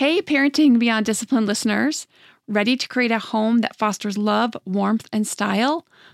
Hey, Parenting Beyond Discipline listeners. Ready to create a home that fosters love, warmth, and style?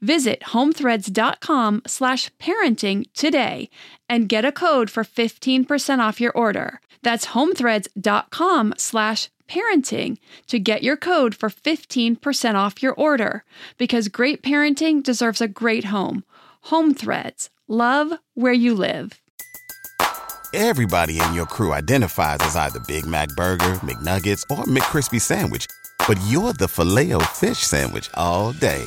Visit homethreads.com slash parenting today and get a code for 15% off your order. That's homethreads.com slash parenting to get your code for 15% off your order because great parenting deserves a great home. Home Threads. Love where you live. Everybody in your crew identifies as either Big Mac Burger, McNuggets, or McCrispy Sandwich, but you're the Filet-O-Fish Sandwich all day.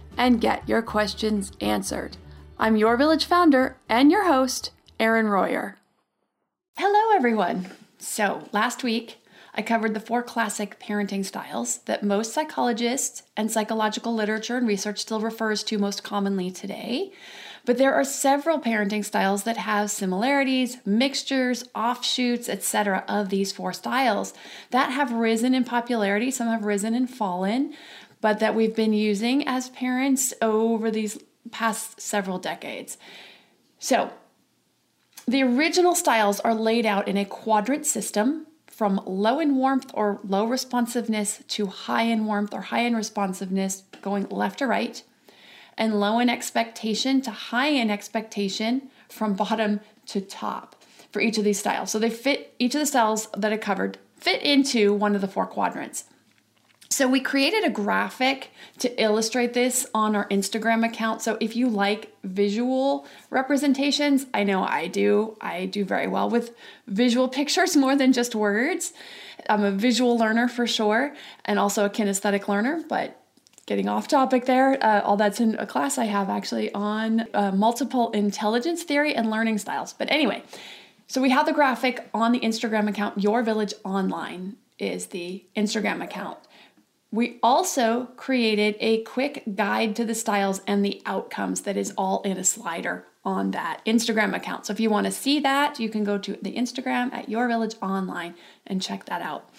and get your questions answered. I'm your village founder and your host, Erin Royer. Hello, everyone. So, last week, I covered the four classic parenting styles that most psychologists and psychological literature and research still refers to most commonly today. But there are several parenting styles that have similarities, mixtures, offshoots, etc. of these four styles that have risen in popularity, some have risen and fallen, but that we've been using as parents over these past several decades. So, the original styles are laid out in a quadrant system from low in warmth or low responsiveness to high in warmth or high in responsiveness, going left to right, and low in expectation to high in expectation from bottom to top for each of these styles. So they fit each of the styles that I covered fit into one of the four quadrants. So we created a graphic to illustrate this on our Instagram account. So if you like visual representations, I know I do. I do very well with visual pictures more than just words. I'm a visual learner for sure, and also a kinesthetic learner, but getting off topic there. Uh, all that's in a class I have actually on uh, multiple intelligence theory and learning styles. But anyway, so we have the graphic on the Instagram account. Your Village Online is the Instagram account. We also created a quick guide to the styles and the outcomes that is all in a slider on that Instagram account. So if you want to see that, you can go to the Instagram at Your Village Online and check that out.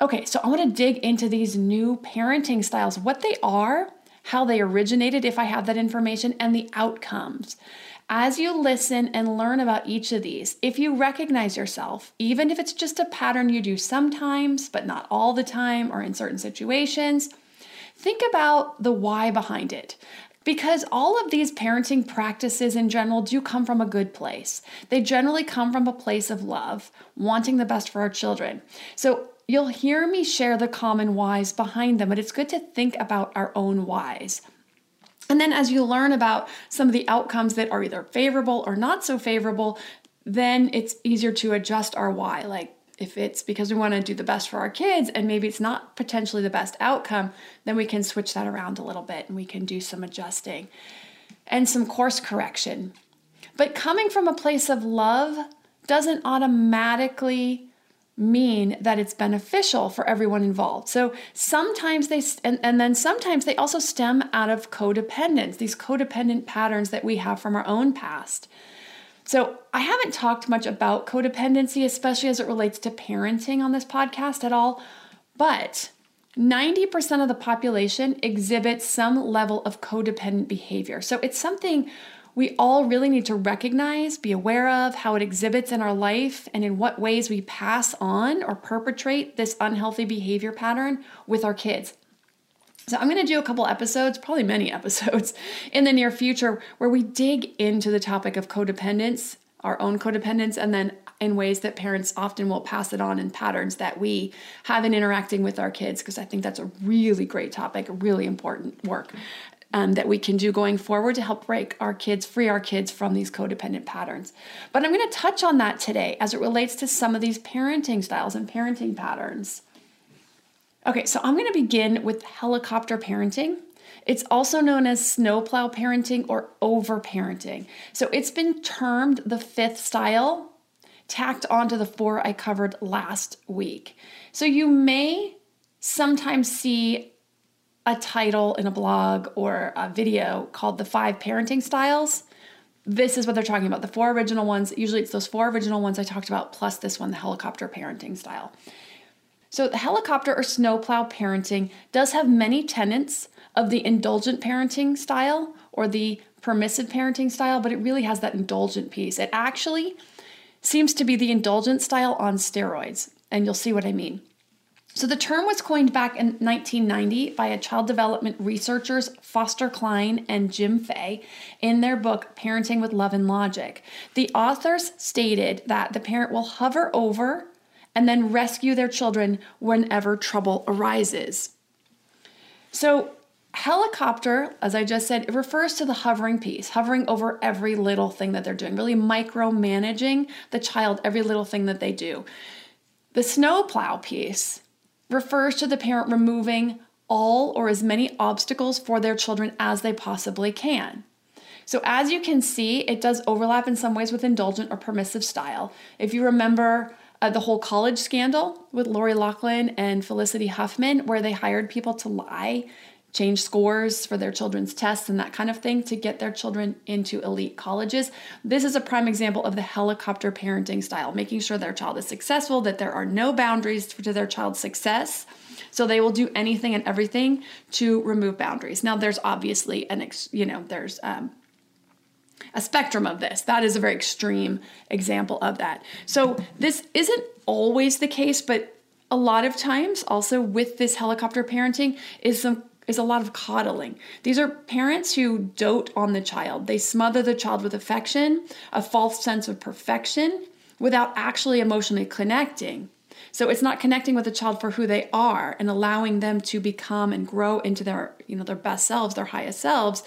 Okay, so I want to dig into these new parenting styles, what they are, how they originated, if I have that information, and the outcomes. As you listen and learn about each of these, if you recognize yourself, even if it's just a pattern you do sometimes, but not all the time or in certain situations, think about the why behind it. Because all of these parenting practices in general do come from a good place. They generally come from a place of love, wanting the best for our children. So you'll hear me share the common whys behind them, but it's good to think about our own whys. And then as you learn about some of the outcomes that are either favorable or not so favorable, then it's easier to adjust our why. Like if it's because we want to do the best for our kids and maybe it's not potentially the best outcome, then we can switch that around a little bit and we can do some adjusting and some course correction. But coming from a place of love doesn't automatically mean that it's beneficial for everyone involved. So sometimes they, and, and then sometimes they also stem out of codependence, these codependent patterns that we have from our own past. So I haven't talked much about codependency, especially as it relates to parenting on this podcast at all, but 90% of the population exhibits some level of codependent behavior. So it's something we all really need to recognize, be aware of how it exhibits in our life, and in what ways we pass on or perpetrate this unhealthy behavior pattern with our kids. So, I'm going to do a couple episodes, probably many episodes, in the near future where we dig into the topic of codependence, our own codependence, and then in ways that parents often will pass it on in patterns that we have in interacting with our kids, because I think that's a really great topic, really important work um, that we can do going forward to help break our kids, free our kids from these codependent patterns. But I'm going to touch on that today as it relates to some of these parenting styles and parenting patterns. Okay, so I'm going to begin with helicopter parenting. It's also known as snowplow parenting or over parenting. So it's been termed the fifth style, tacked onto the four I covered last week. So you may sometimes see a title in a blog or a video called The Five Parenting Styles. This is what they're talking about. The four original ones, usually it's those four original ones I talked about, plus this one, the helicopter parenting style. So, the helicopter or snowplow parenting does have many tenets of the indulgent parenting style or the permissive parenting style, but it really has that indulgent piece. It actually seems to be the indulgent style on steroids, and you'll see what I mean. So the term was coined back in 1990 by a child development researchers Foster Cline and Jim Fay in their book Parenting with Love and Logic. The authors stated that the parent will hover over and then rescue their children whenever trouble arises. So helicopter, as I just said, it refers to the hovering piece, hovering over every little thing that they're doing, really micromanaging the child, every little thing that they do. The snowplow piece refers to the parent removing all or as many obstacles for their children as they possibly can. So, as you can see, it does overlap in some ways with indulgent or permissive style. If you remember uh, the whole college scandal with Lori Loughlin and Felicity Huffman, where they hired people to lie change scores for their children's tests and that kind of thing to get their children into elite colleges. This is a prime example of the helicopter parenting style, making sure their child is successful, that there are no boundaries to their child's success. So they will do anything and everything to remove boundaries. Now, there's obviously an, ex, you know, there's um, a spectrum of this. That is a very extreme example of that. So this isn't always the case, but a lot of times also with this helicopter parenting is some is a lot of coddling. These are parents who dote on the child. They smother the child with affection, a false sense of perfection, without actually emotionally connecting. So it's not connecting with the child for who they are and allowing them to become and grow into their, you know, their best selves, their highest selves.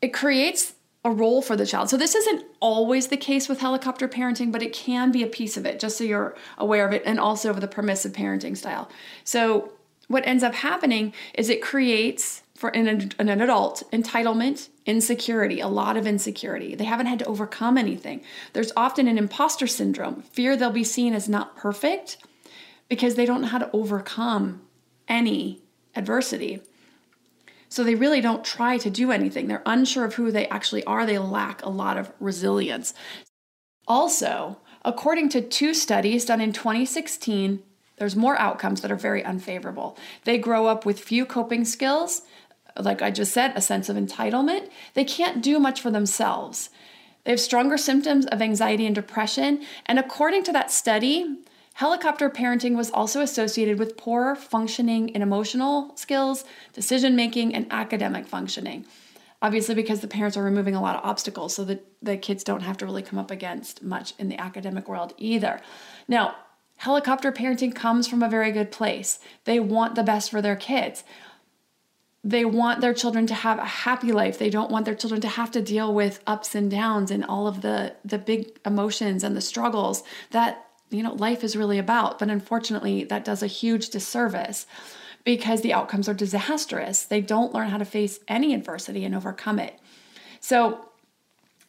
It creates a role for the child. So this isn't always the case with helicopter parenting, but it can be a piece of it, just so you're aware of it, and also of the permissive parenting style. So what ends up happening is it creates for an, an adult entitlement, insecurity, a lot of insecurity. They haven't had to overcome anything. There's often an imposter syndrome, fear they'll be seen as not perfect because they don't know how to overcome any adversity. So they really don't try to do anything. They're unsure of who they actually are. They lack a lot of resilience. Also, according to two studies done in 2016 there's more outcomes that are very unfavorable. They grow up with few coping skills, like I just said, a sense of entitlement. They can't do much for themselves. They have stronger symptoms of anxiety and depression. And according to that study, helicopter parenting was also associated with poorer functioning in emotional skills, decision making, and academic functioning. Obviously, because the parents are removing a lot of obstacles, so that the kids don't have to really come up against much in the academic world either. Now, Helicopter parenting comes from a very good place. They want the best for their kids. They want their children to have a happy life. They don't want their children to have to deal with ups and downs and all of the the big emotions and the struggles that you know life is really about. But unfortunately, that does a huge disservice because the outcomes are disastrous. They don't learn how to face any adversity and overcome it. So,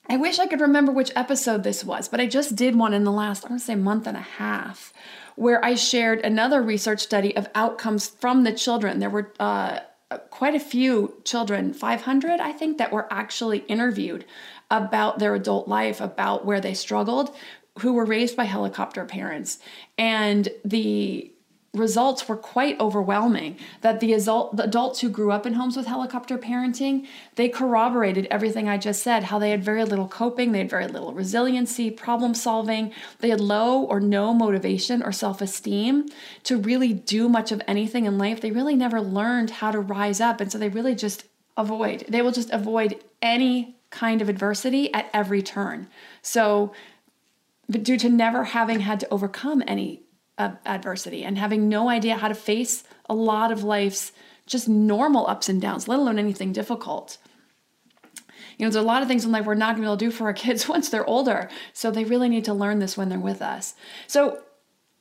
I wish I could remember which episode this was, but I just did one in the last, I want to say, month and a half, where I shared another research study of outcomes from the children. There were uh, quite a few children, 500, I think, that were actually interviewed about their adult life, about where they struggled, who were raised by helicopter parents. And the results were quite overwhelming. That the, adult, the adults who grew up in homes with helicopter parenting they corroborated everything i just said how they had very little coping they had very little resiliency problem solving they had low or no motivation or self-esteem to really do much of anything in life. They really never learned how to rise up and so they really just avoid they will just avoid any kind of adversity at every turn. So but due to never having had to overcome any adversity and having no idea how to face a lot of life's just normal ups and downs, let alone anything difficult. You know, there's a lot of things in life we're not going to be able to do for our kids once they're older. So they really need to learn this when they're with us. So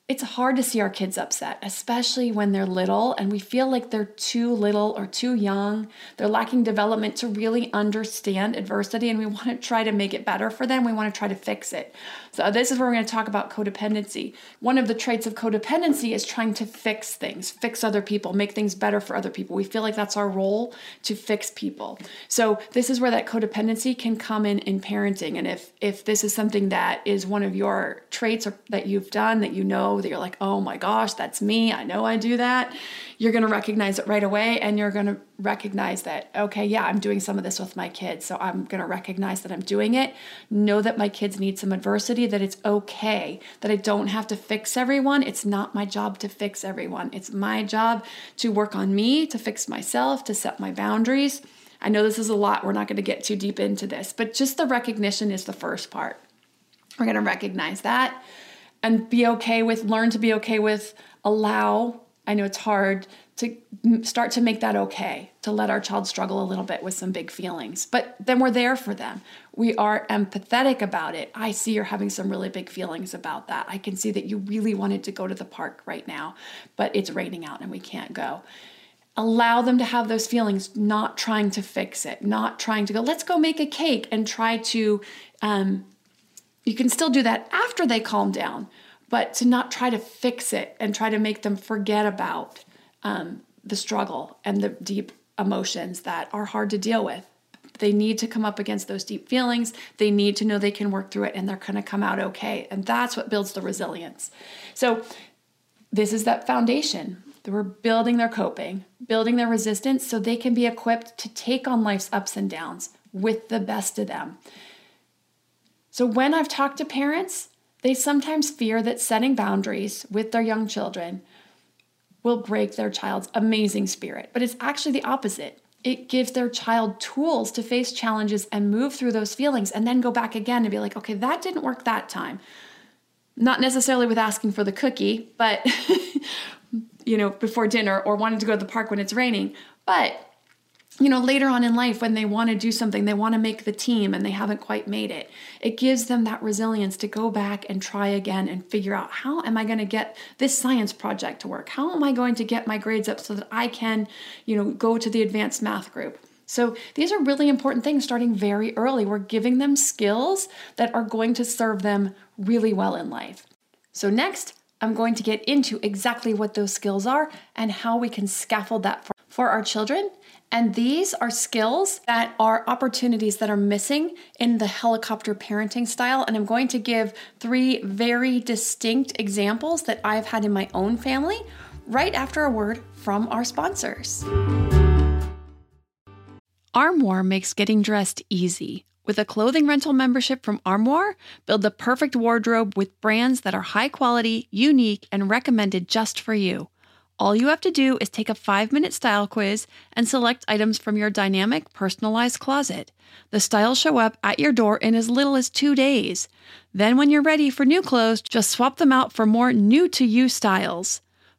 it's hard to see our kids upset, especially when they're little and we feel like they're too little or too young. They're lacking development to really understand adversity, and we want to try to make it better for them. We want to try to fix it. So, this is where we're going to talk about codependency. One of the traits of codependency is trying to fix things, fix other people, make things better for other people. We feel like that's our role to fix people. So, this is where that codependency can come in in parenting. And if if this is something that is one of your traits or that you've done that you know that you're like, oh my gosh, that's me. I know I do that. You're going to recognize it right away and you're going to recognize that, okay, yeah, I'm doing some of this with my kids. So I'm going to recognize that I'm doing it. Know that my kids need some adversity, that it's okay, that I don't have to fix everyone. It's not my job to fix everyone. It's my job to work on me, to fix myself, to set my boundaries. I know this is a lot. We're not going to get too deep into this, but just the recognition is the first part. We're going to recognize that and be okay with, learn to be okay with, allow. I know it's hard to start to make that okay, to let our child struggle a little bit with some big feelings. But then we're there for them. We are empathetic about it. I see you're having some really big feelings about that. I can see that you really wanted to go to the park right now, but it's raining out and we can't go. Allow them to have those feelings, not trying to fix it, not trying to go, let's go make a cake and try to um, you can still do that after they calm down, but to not try to fix it and try to make them forget about um, the struggle and the deep emotions that are hard to deal with. They need to come up against those deep feelings. They need to know they can work through it and they're going to come out okay. And that's what builds the resilience. So, this is that foundation we're building their coping, building their resistance so they can be equipped to take on life's ups and downs with the best of them. So when I've talked to parents, they sometimes fear that setting boundaries with their young children will break their child's amazing spirit, but it's actually the opposite. It gives their child tools to face challenges and move through those feelings and then go back again and be like, okay, that didn't work that time. Not necessarily with asking for the cookie, but, you know, before dinner or wanting to go to the park when it's raining. But you know, later on in life when they want to do something, they want to make the team and they haven't quite made it. It gives them that resilience to go back and try again and figure out how am I going to get this science project to work? How am I going to get my grades up so that I can, you know, go to the advanced math group? So these are really important things starting very early. We're giving them skills that are going to serve them really well in life. So next, I'm going to get into exactly what those skills are and how we can scaffold that for, for our children and these are skills that are opportunities that are missing in the helicopter parenting style. And I'm going to give three very distinct examples that I've had in my own family right after a word from our sponsors. Armoire makes getting dressed easy. With a clothing rental membership from Armoire, build the perfect wardrobe with brands that are high quality, unique, and recommended just for you. All you have to do is take a five minute style quiz and select items from your dynamic, personalized closet. The styles show up at your door in as little as two days. Then, when you're ready for new clothes, just swap them out for more new to you styles.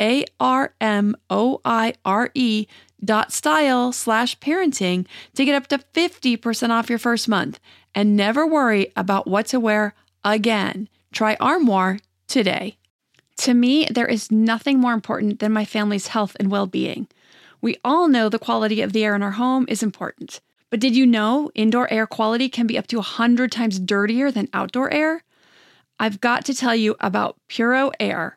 A R M O I R E dot style slash parenting to get up to 50% off your first month and never worry about what to wear again. Try Armoire today. To me, there is nothing more important than my family's health and well being. We all know the quality of the air in our home is important. But did you know indoor air quality can be up to 100 times dirtier than outdoor air? I've got to tell you about Puro Air.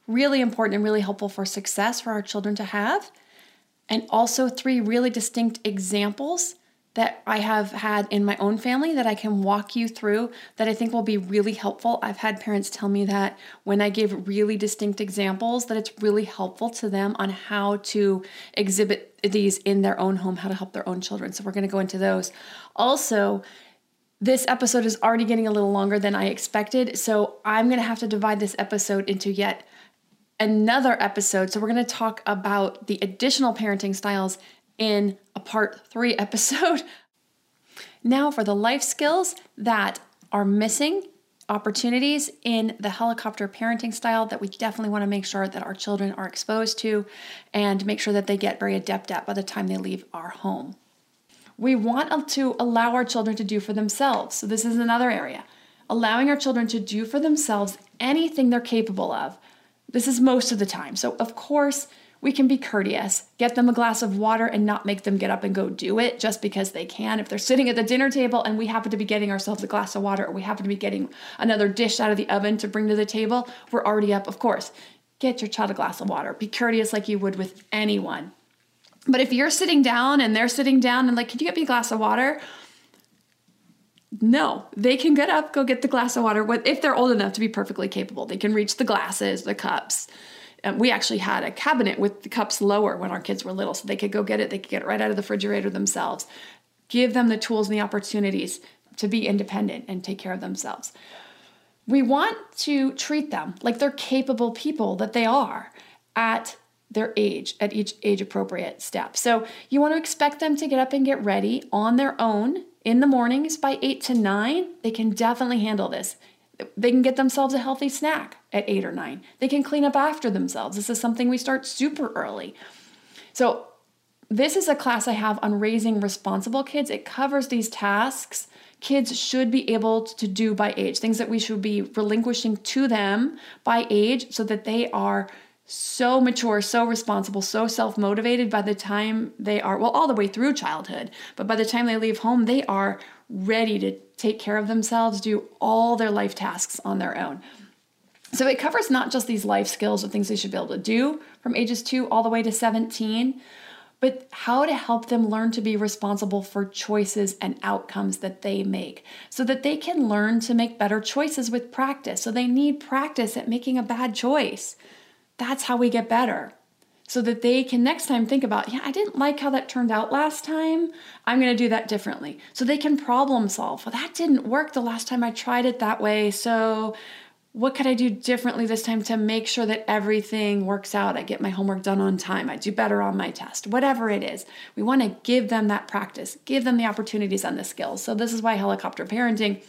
really important and really helpful for success for our children to have, and also three really distinct examples that I have had in my own family that I can walk you through that I think will be really helpful. I've had parents tell me that when I give really distinct examples that it's really helpful to them on how to exhibit these in their own home, how to help their own children. So we're going to go into those. Also, this episode is already getting a little longer than I expected, so I'm going to have to divide this episode into yet another episode. So we're going to talk about the additional parenting styles in a part three episode. now, for the life skills that are missing opportunities in the helicopter parenting style that we definitely want to make sure that our children are exposed to and make sure that they get very adept at by the time they leave our home. We want to allow our children to do for themselves. So, this is another area. Allowing our children to do for themselves anything they're capable of. This is most of the time. So, of course, we can be courteous, get them a glass of water and not make them get up and go do it just because they can. If they're sitting at the dinner table and we happen to be getting ourselves a glass of water or we happen to be getting another dish out of the oven to bring to the table, we're already up, of course. Get your child a glass of water. Be courteous like you would with anyone. But if you're sitting down and they're sitting down and like, can you get me a glass of water? No, they can get up, go get the glass of water if they're old enough to be perfectly capable. They can reach the glasses, the cups, um, we actually had a cabinet with the cups lower when our kids were little, so they could go get it. They could get it right out of the refrigerator themselves. Give them the tools and the opportunities to be independent and take care of themselves. We want to treat them like they're capable people that they are at their age, at each age appropriate step. So you want to expect them to get up and get ready on their own in the mornings by eight to nine. They can definitely handle this. They can get themselves a healthy snack at eight or nine. They can clean up after themselves. This is something we start super early. So, this is a class I have on raising responsible kids. It covers these tasks kids should be able to do by age, things that we should be relinquishing to them by age so that they are so mature, so responsible, so self motivated by the time they are, well, all the way through childhood, but by the time they leave home, they are ready to take care of themselves, do all their life tasks on their own. So it covers not just these life skills of things they should be able to do from ages two all the way to 17, but how to help them learn to be responsible for choices and outcomes that they make so that they can learn to make better choices with practice. So they need practice at making a bad choice. That's how we get better. So that they can next time think about, yeah, I didn't like how that turned out last time. I'm going to do that differently. So they can problem solve. Well, that didn't work the last time I tried it that way. So what could I do differently this time to make sure that everything works out? I get my homework done on time, I do better on my test, whatever it is. We want to give them that practice, give them the opportunities and the skills. So, this is why helicopter parenting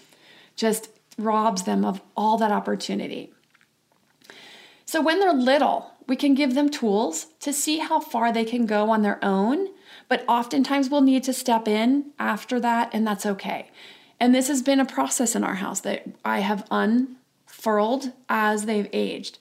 just robs them of all that opportunity. So, when they're little, we can give them tools to see how far they can go on their own, but oftentimes we'll need to step in after that, and that's okay. And this has been a process in our house that I have unfurled as they've aged.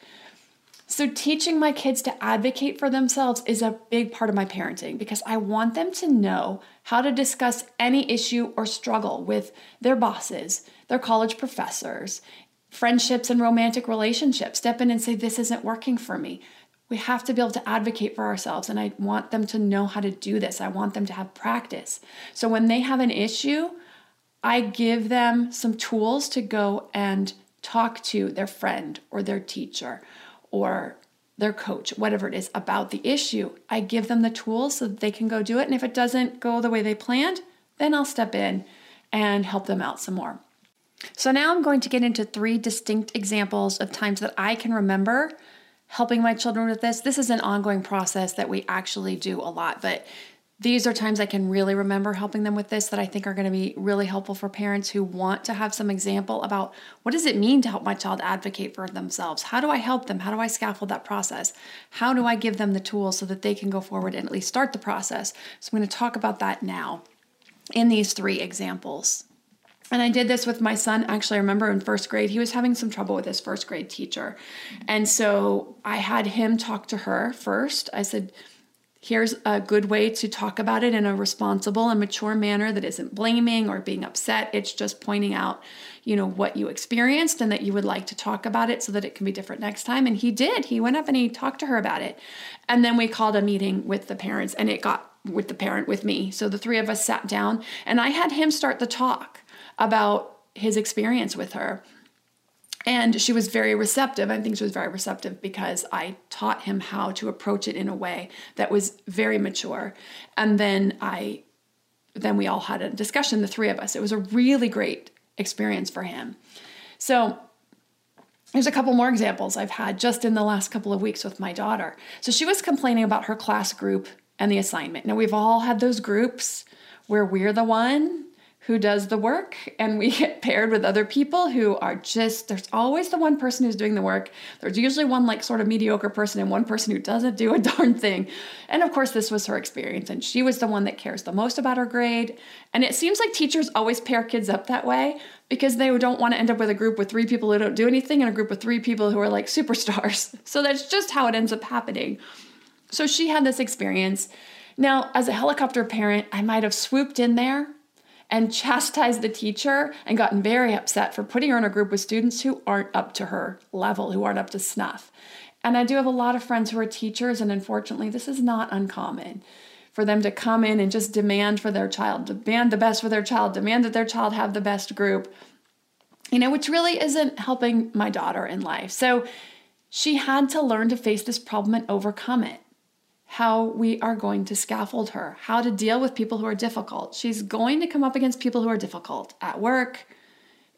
So, teaching my kids to advocate for themselves is a big part of my parenting because I want them to know how to discuss any issue or struggle with their bosses, their college professors, friendships and romantic relationships. Step in and say, This isn't working for me. We have to be able to advocate for ourselves, and I want them to know how to do this. I want them to have practice. So, when they have an issue, I give them some tools to go and talk to their friend or their teacher or their coach, whatever it is, about the issue. I give them the tools so that they can go do it. And if it doesn't go the way they planned, then I'll step in and help them out some more. So now I'm going to get into three distinct examples of times that I can remember helping my children with this. This is an ongoing process that we actually do a lot, but these are times I can really remember helping them with this that I think are going to be really helpful for parents who want to have some example about what does it mean to help my child advocate for themselves? How do I help them? How do I scaffold that process? How do I give them the tools so that they can go forward and at least start the process? So I'm going to talk about that now in these three examples. And I did this with my son. Actually, I remember in first grade, he was having some trouble with his first grade teacher. And so I had him talk to her first. I said, Here's a good way to talk about it in a responsible and mature manner that isn't blaming or being upset. It's just pointing out, you know, what you experienced and that you would like to talk about it so that it can be different next time. And he did. He went up and he talked to her about it. And then we called a meeting with the parents and it got with the parent with me. So the three of us sat down and I had him start the talk about his experience with her and she was very receptive. I think she was very receptive because I taught him how to approach it in a way that was very mature. And then I then we all had a discussion, the three of us. It was a really great experience for him. So there's a couple more examples I've had just in the last couple of weeks with my daughter. So she was complaining about her class group and the assignment. Now we've all had those groups where we're the one who does the work and we get paired with other people who are just there's always the one person who's doing the work. There's usually one like sort of mediocre person and one person who doesn't do a darn thing. And of course this was her experience and she was the one that cares the most about her grade. And it seems like teachers always pair kids up that way because they don't want to end up with a group with three people who don't do anything and a group with three people who are like superstars. So that's just how it ends up happening. So she had this experience. Now as a helicopter parent i might have swooped in there and chastised the teacher and gotten very upset for putting her in a group with students who aren't up to her level, who aren't up to snuff. And I do have a lot of friends who are teachers, and unfortunately, this is not uncommon for them to come in and just demand for their child, demand the best for their child, demand that their child have the best group, you know, which really isn't helping my daughter in life. So she had to learn to face this problem and overcome it how we are going to scaffold her, how to deal with people who are difficult. She's going to come up against people who are difficult at work,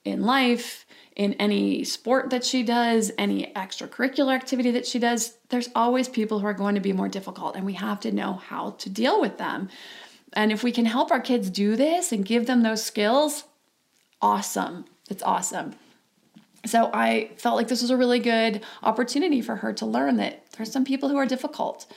in life, in any sport that she does, any extracurricular activity that she does. There's always people who are going to be more difficult, and we have to know how to deal with them. And if we can help our kids do this and give them those skills, awesome. It's awesome. So I felt like this was a really good opportunity for her to learn that there's some people who are difficult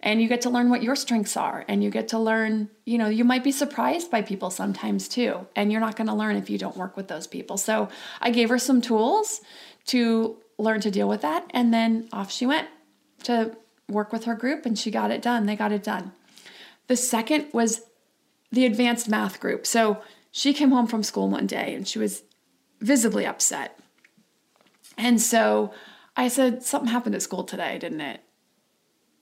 and you get to learn what your strengths are. And you get to learn you know you might be surprised by people sometimes too. And you're not going to learn if you don't work with those people. So i gave her some tools to learn to deal with that. And then off she went to work with her group and she got it done. They got it done. The second was the advanced math group. So she came home from school one day and she was visibly upset. And so i said something happened at school today didn't it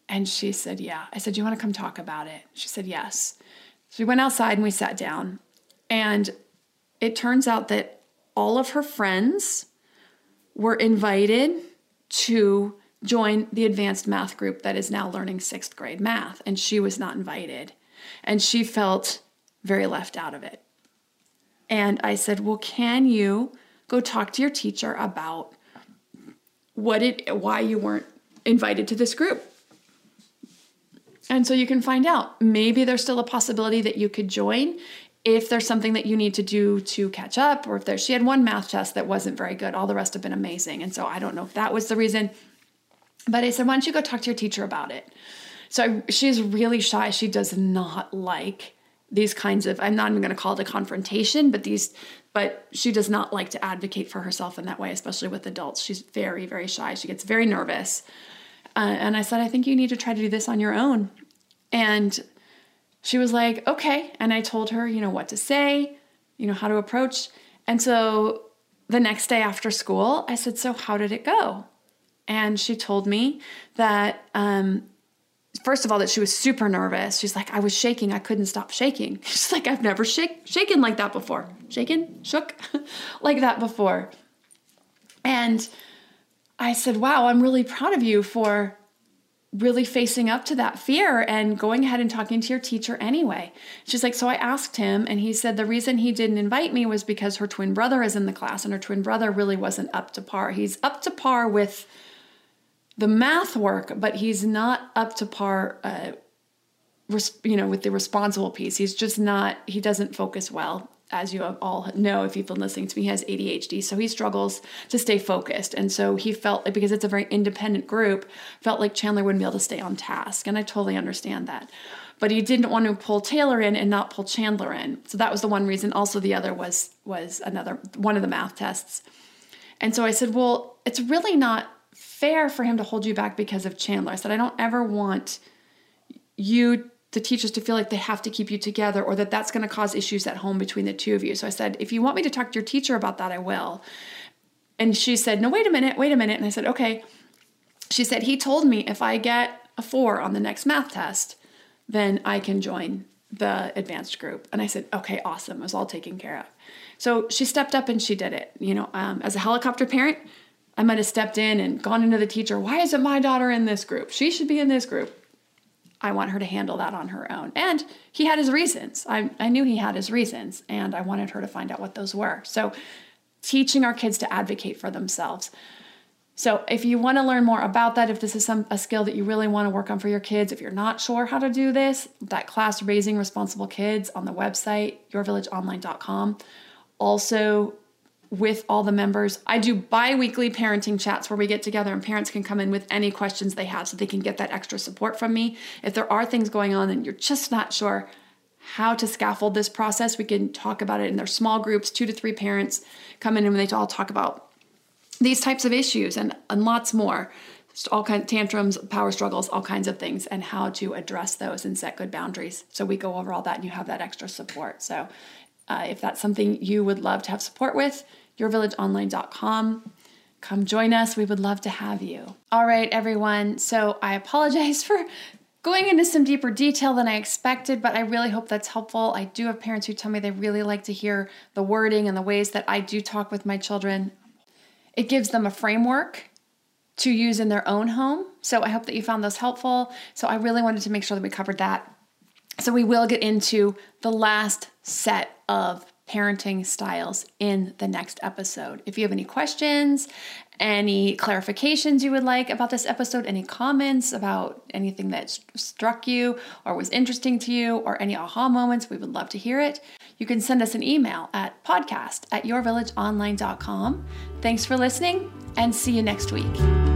And she said, Yeah. I said, Do you want to come talk about it? She said, Yes. So we went outside and we sat down. And it turns out that all of her friends were invited to join the advanced math group that is now learning sixth grade math. And she was not invited. And she felt very left out of it. And I said, Well, can you go talk to your teacher about what it why you weren't invited to this group? And so you can find out. Maybe there's still a possibility that you could join if there's something that you need to do to catch up, or if there she had one math test that wasn't very good. All the rest have been amazing. And so I don't know if that was the reason. But I said, why don't you go talk to your teacher about it? So I, she's really shy. She does not like these kinds of i'm not even going to call it a confrontation but these but she does not like to advocate for herself in that way especially with adults she's very very shy she gets very nervous uh, and i said i think you need to try to do this on your own. And she was like okay. And i told her you know what to say you know how to approach. And so the next day after school i said so how did it go? And she told me that um, first of all that she was super nervous. She's like i was shaking. I couldn't stop shaking. She's like i've never shake, shaken like that before. Shaken? Shook? Like that before. And i said wow i'm really proud of you for really facing up to that fear and going ahead and talking to your teacher anyway she's like so i asked him and he said the reason he didn't invite me was because her twin brother is in the class and her twin brother really wasn't up to par he's up to par with the math work, but he's not up to par. Uh, you know, with the responsible piece, he's just not. He doesn't focus well, as you all know if you've been listening to me. He has ADHD, so he struggles to stay focused, and so he felt like because it's a very independent group, felt like Chandler wouldn't be able to stay on task, and I totally understand that. But he didn't want to pull Taylor in and not pull Chandler in, so that was the one reason. Also, the other was was another one of the math tests, and so I said, well, it's really not fair for him to hold you back because of Chandler. I said, I don't ever want you, the teachers, to feel like they have to keep you together or that that's going to cause issues at home between the two of you. So I said, if you want me to talk to your teacher about that, I will. And she said, no, wait a minute, wait a minute. And I said, okay. She said, he told me if I get a four on the next math test, then I can join the advanced group. And I said, okay, awesome. It was all taken care of. So she stepped up and she did it. You know, um, as a helicopter parent, I might have stepped in and gone into the teacher. Why isn't my daughter in this group? She should be in this group. I want her to handle that on her own. And he had his reasons. I, I knew he had his reasons, and I wanted her to find out what those were. So, teaching our kids to advocate for themselves. So, if you want to learn more about that, if this is some a skill that you really want to work on for your kids, if you're not sure how to do this, that class Raising Responsible Kids on the website yourvillageonline.com. Also, with all the members. I do bi weekly parenting chats where we get together and parents can come in with any questions they have so they can get that extra support from me. If there are things going on and you're just not sure how to scaffold this process, we can talk about it in their small groups, two to three parents come in and they all talk about these types of issues and, and lots more. Just all kinds of tantrums, power struggles, all kinds of things, and how to address those and set good boundaries. So we go over all that and you have that extra support. So uh, if that's something you would love to have support with, yourvillageonline.com. Come join us. We would love to have you. All right, everyone. So I apologize for going into some deeper detail than I expected, but I really hope that's helpful. I do have parents who tell me they really like to hear the wording and the ways that I do talk with my children. It gives them a framework to use in their own home. So I hope that you found those helpful. So I really wanted to make sure that we covered that. So we will get into the last set of parenting styles in the next episode. If you have any questions, any clarifications you would like about this episode, any comments about anything that struck you or was interesting to you, or any aha moments, we would love to hear it. You can send us an email at podcast at yourvillageonline.com. Thanks for listening and see you next week.